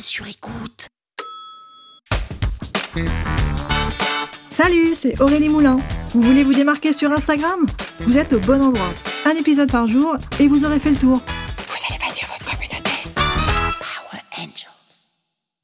Sur écoute. Salut, c'est Aurélie Moulin. Vous voulez vous démarquer sur Instagram? Vous êtes au bon endroit. Un épisode par jour et vous aurez fait le tour. Vous allez bâtir votre communauté. Power Angels.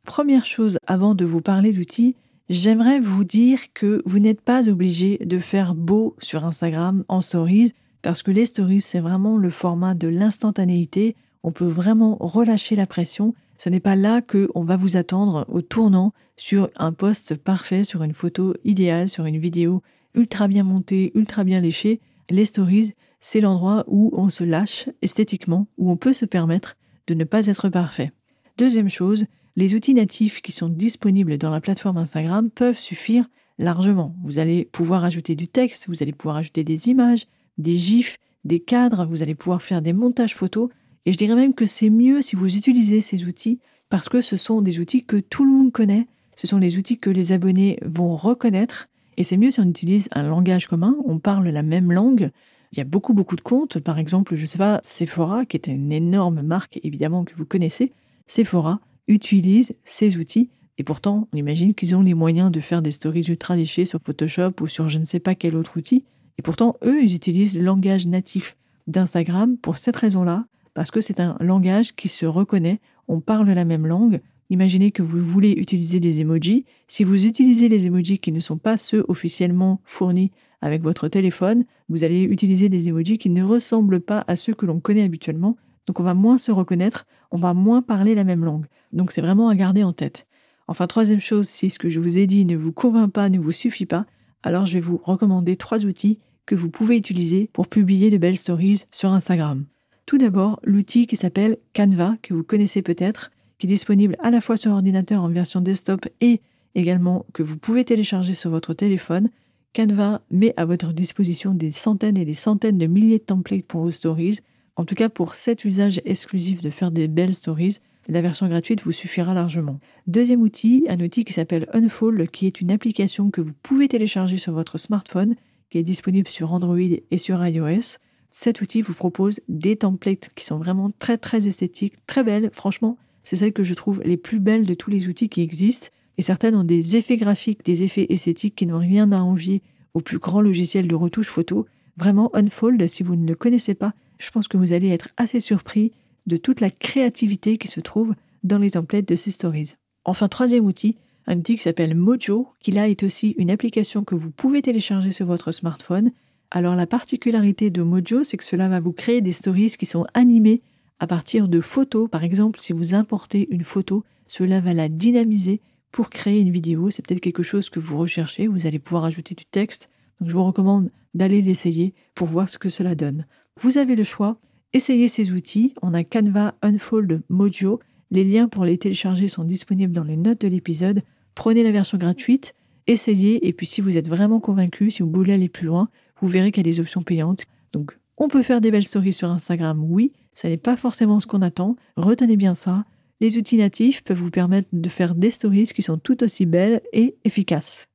Première chose, avant de vous parler d'outils, j'aimerais vous dire que vous n'êtes pas obligé de faire beau sur Instagram en stories, parce que les stories, c'est vraiment le format de l'instantanéité. On peut vraiment relâcher la pression ce n'est pas là que on va vous attendre au tournant sur un poste parfait, sur une photo idéale, sur une vidéo ultra bien montée, ultra bien léchée. Les stories, c'est l'endroit où on se lâche esthétiquement, où on peut se permettre de ne pas être parfait. Deuxième chose, les outils natifs qui sont disponibles dans la plateforme Instagram peuvent suffire largement. Vous allez pouvoir ajouter du texte, vous allez pouvoir ajouter des images, des gifs, des cadres, vous allez pouvoir faire des montages photos. Et je dirais même que c'est mieux si vous utilisez ces outils parce que ce sont des outils que tout le monde connaît, ce sont les outils que les abonnés vont reconnaître. Et c'est mieux si on utilise un langage commun, on parle la même langue. Il y a beaucoup beaucoup de comptes, par exemple, je sais pas, Sephora qui est une énorme marque évidemment que vous connaissez, Sephora utilise ces outils. Et pourtant, on imagine qu'ils ont les moyens de faire des stories ultra léchées sur Photoshop ou sur je ne sais pas quel autre outil. Et pourtant, eux, ils utilisent le langage natif d'Instagram pour cette raison-là, parce que c'est un langage qui se reconnaît, on parle la même langue. Imaginez que vous voulez utiliser des emojis. Si vous utilisez les emojis qui ne sont pas ceux officiellement fournis avec votre téléphone, vous allez utiliser des emojis qui ne ressemblent pas à ceux que l'on connaît habituellement. Donc on va moins se reconnaître, on va moins parler la même langue. Donc c'est vraiment à garder en tête. Enfin, troisième chose, si ce que je vous ai dit ne vous convainc pas, ne vous suffit pas, alors je vais vous recommander trois outils que vous pouvez utiliser pour publier de belles stories sur Instagram. Tout d'abord, l'outil qui s'appelle Canva, que vous connaissez peut-être, qui est disponible à la fois sur ordinateur en version desktop et également que vous pouvez télécharger sur votre téléphone. Canva met à votre disposition des centaines et des centaines de milliers de templates pour vos stories. En tout cas, pour cet usage exclusif de faire des belles stories, la version gratuite vous suffira largement. Deuxième outil, un outil qui s'appelle Unfold, qui est une application que vous pouvez télécharger sur votre smartphone, qui est disponible sur Android et sur iOS. Cet outil vous propose des templates qui sont vraiment très très esthétiques, très belles. Franchement, c'est celles que je trouve les plus belles de tous les outils qui existent. Et certaines ont des effets graphiques, des effets esthétiques qui n'ont rien à envier au plus grand logiciel de retouche photo. Vraiment, Unfold, si vous ne le connaissez pas, je pense que vous allez être assez surpris de toute la créativité qui se trouve dans les templates de ces stories. Enfin, troisième outil, un outil qui s'appelle Mojo, qui là est aussi une application que vous pouvez télécharger sur votre smartphone alors la particularité de Mojo, c'est que cela va vous créer des stories qui sont animées à partir de photos. Par exemple, si vous importez une photo, cela va la dynamiser pour créer une vidéo. C'est peut-être quelque chose que vous recherchez. Vous allez pouvoir ajouter du texte. Donc je vous recommande d'aller l'essayer pour voir ce que cela donne. Vous avez le choix. Essayez ces outils. On a Canva, Unfold, Mojo. Les liens pour les télécharger sont disponibles dans les notes de l'épisode. Prenez la version gratuite, essayez, et puis si vous êtes vraiment convaincu, si vous voulez aller plus loin, vous verrez qu'il y a des options payantes. Donc, on peut faire des belles stories sur Instagram, oui, ce n'est pas forcément ce qu'on attend. Retenez bien ça. Les outils natifs peuvent vous permettre de faire des stories qui sont tout aussi belles et efficaces.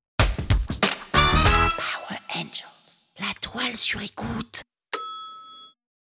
Power Angels, la toile sur écoute.